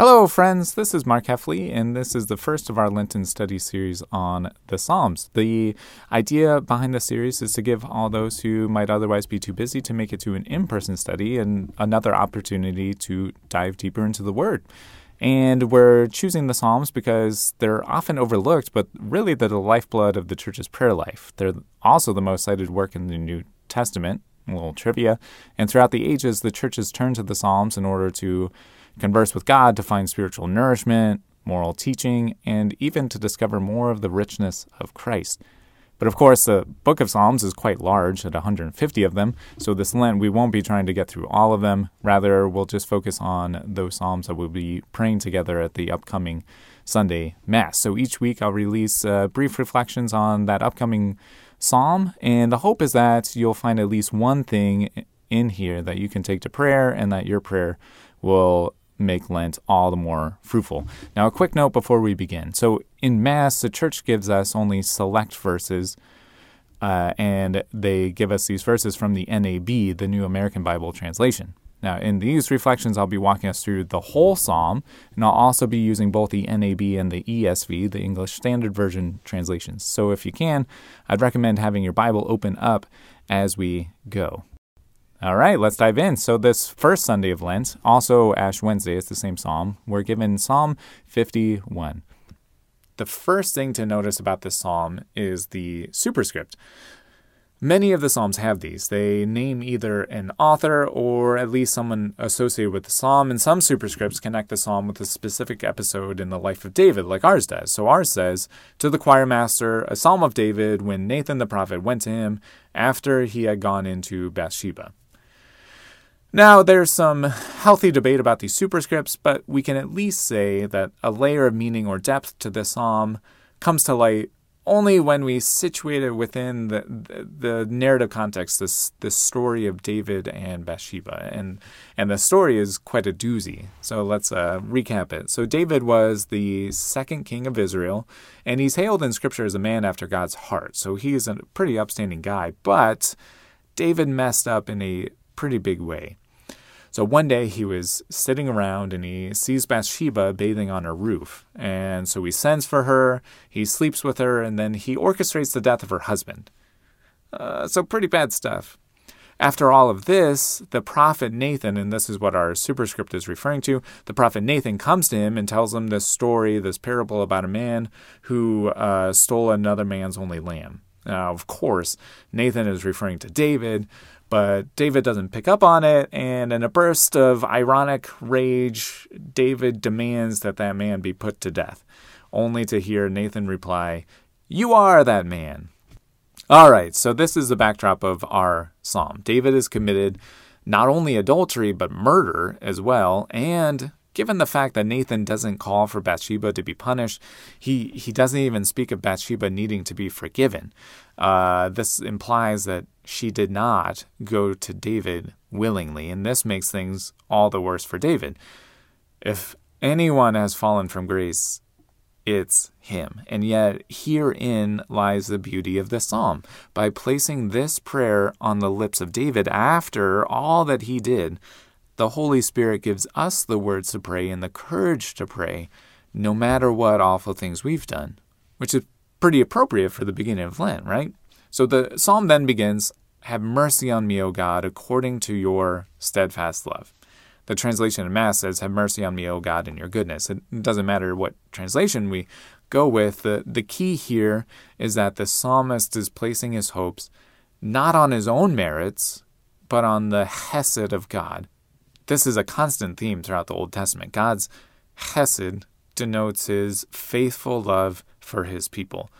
Hello, friends. This is Mark Heffley, and this is the first of our Lenten study series on the Psalms. The idea behind the series is to give all those who might otherwise be too busy to make it to an in person study and another opportunity to dive deeper into the Word. And we're choosing the Psalms because they're often overlooked, but really they're the lifeblood of the church's prayer life. They're also the most cited work in the New Testament, little trivia. And throughout the ages, the church has turned to the Psalms in order to converse with God to find spiritual nourishment, moral teaching, and even to discover more of the richness of Christ. But of course, the book of Psalms is quite large at 150 of them, so this Lent we won't be trying to get through all of them. Rather, we'll just focus on those Psalms that we'll be praying together at the upcoming Sunday Mass. So each week I'll release uh, brief reflections on that upcoming Psalm, and the hope is that you'll find at least one thing in here that you can take to prayer and that your prayer will make Lent all the more fruitful. Now, a quick note before we begin. So, in Mass, the church gives us only select verses, uh, and they give us these verses from the NAB, the New American Bible Translation. Now, in these reflections, I'll be walking us through the whole psalm, and I'll also be using both the NAB and the ESV, the English Standard Version translations. So, if you can, I'd recommend having your Bible open up as we go. All right, let's dive in. So, this first Sunday of Lent, also Ash Wednesday, it's the same psalm. We're given Psalm 51. The first thing to notice about this psalm is the superscript. Many of the Psalms have these. They name either an author or at least someone associated with the Psalm, and some superscripts connect the Psalm with a specific episode in the life of David, like ours does. So ours says, To the choir master, a Psalm of David when Nathan the prophet went to him after he had gone into Bathsheba. Now, there's some healthy debate about these superscripts, but we can at least say that a layer of meaning or depth to the psalm comes to light only when we situate it within the, the, the, narrative context, this this story of David and Bathsheba, and and the story is quite a doozy. So let's uh, recap it. So David was the second king of Israel, and he's hailed in Scripture as a man after God's heart. So he's a pretty upstanding guy, but David messed up in a pretty big way. So one day he was sitting around and he sees Bathsheba bathing on her roof. And so he sends for her, he sleeps with her, and then he orchestrates the death of her husband. Uh, so pretty bad stuff. After all of this, the prophet Nathan, and this is what our superscript is referring to, the prophet Nathan comes to him and tells him this story, this parable about a man who uh, stole another man's only lamb. Now, of course, Nathan is referring to David, but David doesn't pick up on it, and in a burst of ironic rage, David demands that that man be put to death, only to hear Nathan reply, You are that man. All right, so this is the backdrop of our psalm. David has committed not only adultery, but murder as well, and given the fact that Nathan doesn't call for Bathsheba to be punished, he, he doesn't even speak of Bathsheba needing to be forgiven. Uh, this implies that she did not go to David willingly, and this makes things all the worse for David. If anyone has fallen from grace, it's him. And yet, herein lies the beauty of the psalm. By placing this prayer on the lips of David after all that he did, the Holy Spirit gives us the words to pray and the courage to pray, no matter what awful things we've done, which is pretty appropriate for the beginning of Lent, right? So the psalm then begins Have mercy on me, O God, according to your steadfast love. The translation in Mass says, Have mercy on me, O God, in your goodness. It doesn't matter what translation we go with. The, the key here is that the psalmist is placing his hopes not on his own merits, but on the hesed of God, this is a constant theme throughout the Old Testament. God's hesed denotes his faithful love for his people.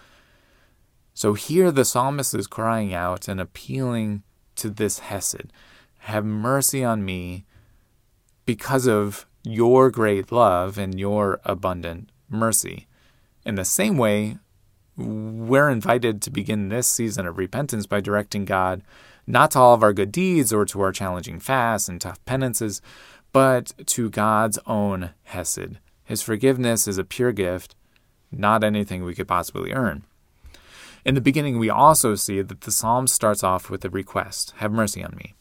So here the psalmist is crying out and appealing to this hesed Have mercy on me because of your great love and your abundant mercy. In the same way, we're invited to begin this season of repentance by directing God not to all of our good deeds or to our challenging fasts and tough penances, but to God's own Hesed. His forgiveness is a pure gift, not anything we could possibly earn. In the beginning, we also see that the psalm starts off with a request Have mercy on me.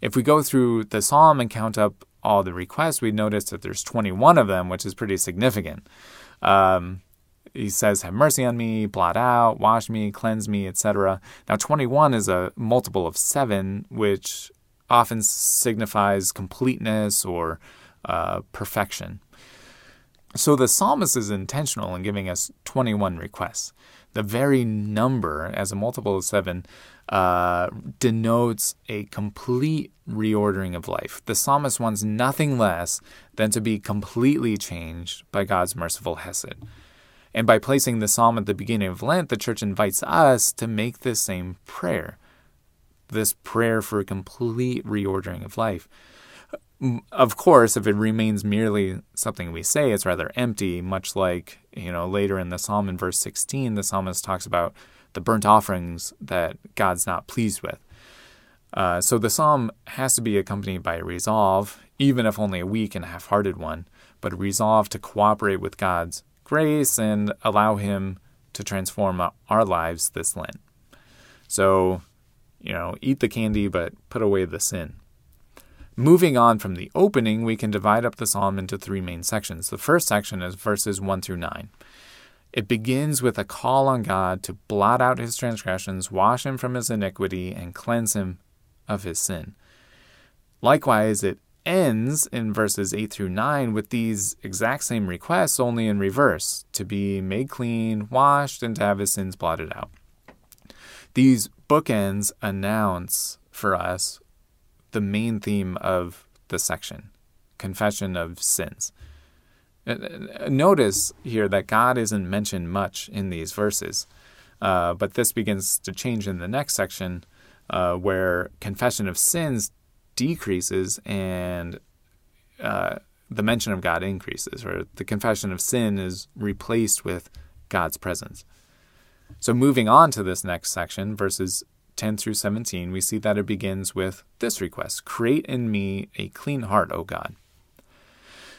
If we go through the psalm and count up all the requests, we notice that there's 21 of them, which is pretty significant. Um, he says, Have mercy on me, blot out, wash me, cleanse me, etc. Now, 21 is a multiple of 7, which often signifies completeness or uh, perfection. So the psalmist is intentional in giving us 21 requests. The very number, as a multiple of 7, uh, denotes a complete reordering of life. The psalmist wants nothing less than to be completely changed by God's merciful hesed. And by placing the psalm at the beginning of Lent, the church invites us to make this same prayer this prayer for a complete reordering of life. Of course, if it remains merely something we say, it's rather empty, much like, you know, later in the psalm in verse 16, the psalmist talks about the burnt offerings that God's not pleased with. Uh, so the psalm has to be accompanied by a resolve, even if only a weak and half hearted one, but a resolve to cooperate with God's grace and allow Him to transform our lives this Lent. So, you know, eat the candy, but put away the sin. Moving on from the opening, we can divide up the psalm into three main sections. The first section is verses 1 through 9. It begins with a call on God to blot out his transgressions, wash him from his iniquity, and cleanse him of his sin. Likewise, it ends in verses 8 through 9 with these exact same requests, only in reverse to be made clean, washed, and to have his sins blotted out. These bookends announce for us the main theme of the section confession of sins. Notice here that God isn't mentioned much in these verses, uh, but this begins to change in the next section uh, where confession of sins decreases and uh, the mention of God increases, or the confession of sin is replaced with God's presence. So, moving on to this next section, verses 10 through 17, we see that it begins with this request Create in me a clean heart, O God.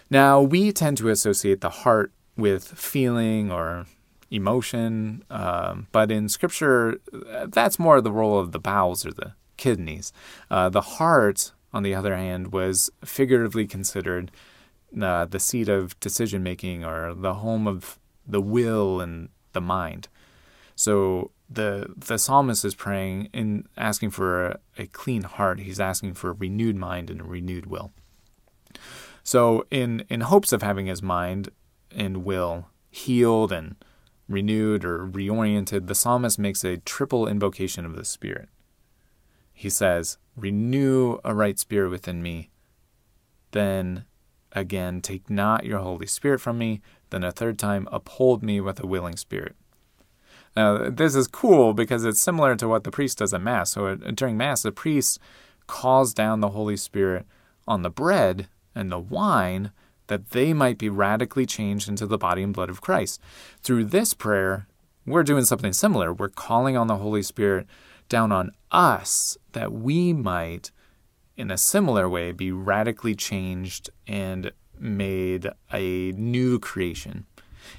Now, we tend to associate the heart with feeling or emotion, um, but in Scripture, that's more the role of the bowels or the kidneys. Uh, the heart, on the other hand, was figuratively considered uh, the seat of decision making or the home of the will and the mind. So the the psalmist is praying and asking for a, a clean heart. He's asking for a renewed mind and a renewed will. So, in, in hopes of having his mind and will healed and renewed or reoriented, the psalmist makes a triple invocation of the Spirit. He says, Renew a right spirit within me. Then again, take not your Holy Spirit from me. Then a third time, uphold me with a willing spirit. Now, this is cool because it's similar to what the priest does at Mass. So, during Mass, the priest calls down the Holy Spirit on the bread and the wine that they might be radically changed into the body and blood of Christ. Through this prayer, we're doing something similar. We're calling on the Holy Spirit down on us that we might, in a similar way, be radically changed and made a new creation.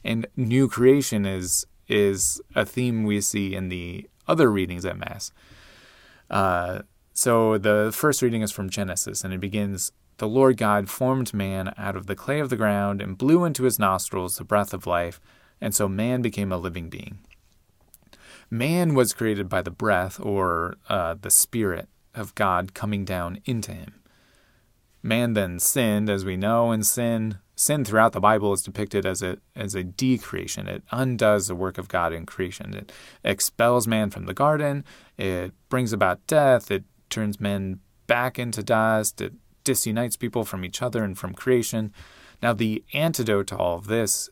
And new creation is is a theme we see in the other readings at Mass. Uh, so the first reading is from Genesis, and it begins the Lord God formed man out of the clay of the ground and blew into his nostrils the breath of life, and so man became a living being. Man was created by the breath, or uh, the spirit, of God coming down into him. Man then sinned, as we know, and sin sin throughout the Bible is depicted as a as a decreation. It undoes the work of God in creation. It expels man from the garden. It brings about death. It turns men back into dust. It disunites people from each other and from creation. Now, the antidote to all of this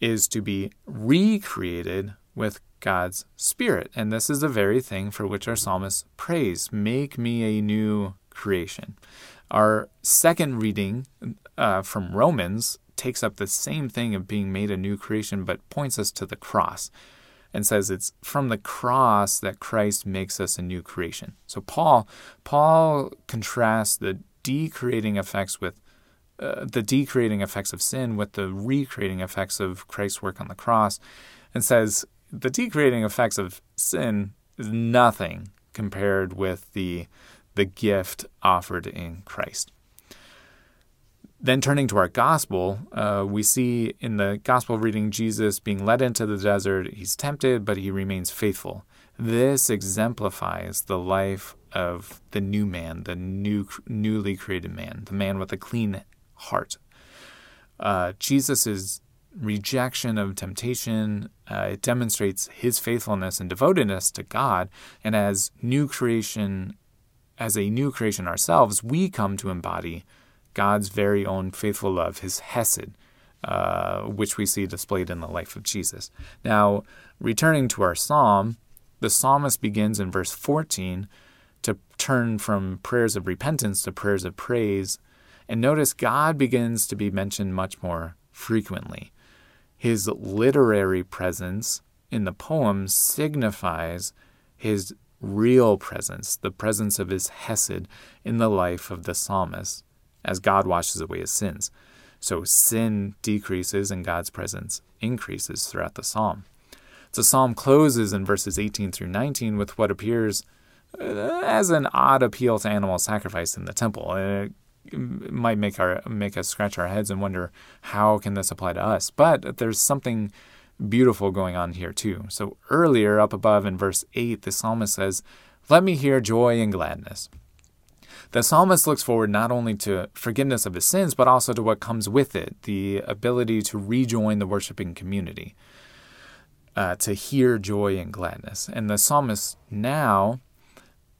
is to be recreated with God's Spirit. And this is the very thing for which our psalmist prays Make me a new creation. Our second reading uh, from Romans takes up the same thing of being made a new creation, but points us to the cross and says it's from the cross that Christ makes us a new creation. So Paul Paul contrasts the decreating effects with uh, the decreating effects of sin with the recreating effects of Christ's work on the cross, and says the decreating effects of sin is nothing compared with the the gift offered in Christ. then turning to our gospel, uh, we see in the gospel reading Jesus being led into the desert. He's tempted, but he remains faithful. This exemplifies the life of the new man, the new, newly created man, the man with a clean heart. Uh, Jesus' rejection of temptation uh, it demonstrates his faithfulness and devotedness to God, and as new creation, as a new creation ourselves, we come to embody God's very own faithful love, His hesed, uh, which we see displayed in the life of Jesus. Now, returning to our psalm, the psalmist begins in verse 14 to turn from prayers of repentance to prayers of praise. And notice God begins to be mentioned much more frequently. His literary presence in the poem signifies his real presence, the presence of his Hesed in the life of the psalmist, as God washes away his sins. So sin decreases and God's presence increases throughout the psalm. The psalm closes in verses 18 through 19 with what appears uh, as an odd appeal to animal sacrifice in the temple. It might make our make us scratch our heads and wonder how can this apply to us. But there's something beautiful going on here too. So earlier up above in verse 8 the psalmist says, "Let me hear joy and gladness." The psalmist looks forward not only to forgiveness of his sins, but also to what comes with it the ability to rejoin the worshiping community uh, to hear joy and gladness. And the psalmist now,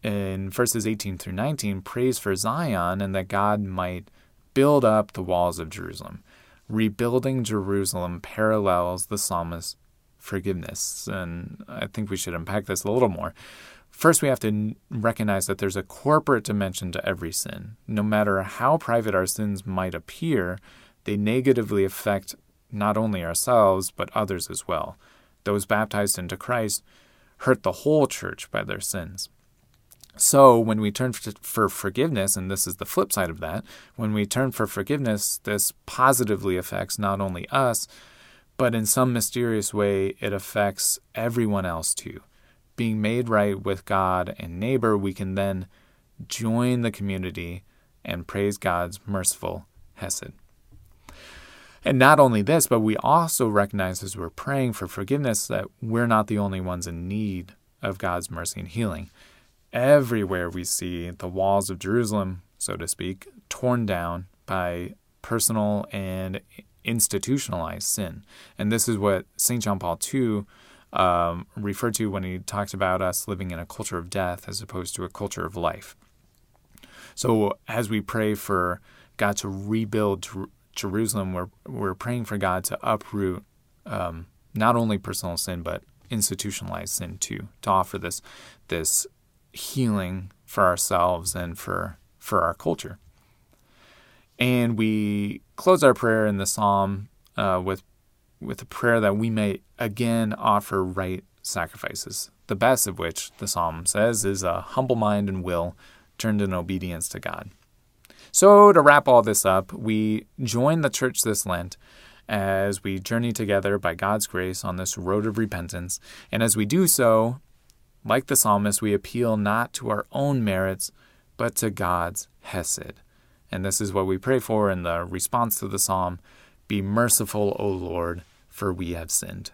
in verses 18 through 19, prays for Zion and that God might build up the walls of Jerusalem. Rebuilding Jerusalem parallels the psalmist's forgiveness. And I think we should unpack this a little more. First, we have to recognize that there's a corporate dimension to every sin. No matter how private our sins might appear, they negatively affect not only ourselves, but others as well those baptized into Christ hurt the whole church by their sins. So, when we turn for forgiveness, and this is the flip side of that, when we turn for forgiveness, this positively affects not only us, but in some mysterious way, it affects everyone else too. Being made right with God and neighbor, we can then join the community and praise God's merciful Hesed. And not only this, but we also recognize as we're praying for forgiveness that we're not the only ones in need of God's mercy and healing. Everywhere we see the walls of Jerusalem, so to speak, torn down by personal and institutionalized sin. And this is what St. John Paul II um, referred to when he talked about us living in a culture of death as opposed to a culture of life. So as we pray for God to rebuild Jerusalem, we're, we're praying for God to uproot um, not only personal sin, but institutionalized sin too, to offer this, this healing for ourselves and for, for our culture. And we close our prayer in the psalm uh, with, with a prayer that we may again offer right sacrifices, the best of which, the psalm says, is a humble mind and will turned in obedience to God. So, to wrap all this up, we join the church this Lent as we journey together by God's grace on this road of repentance. And as we do so, like the psalmist, we appeal not to our own merits, but to God's Hesed. And this is what we pray for in the response to the psalm Be merciful, O Lord, for we have sinned.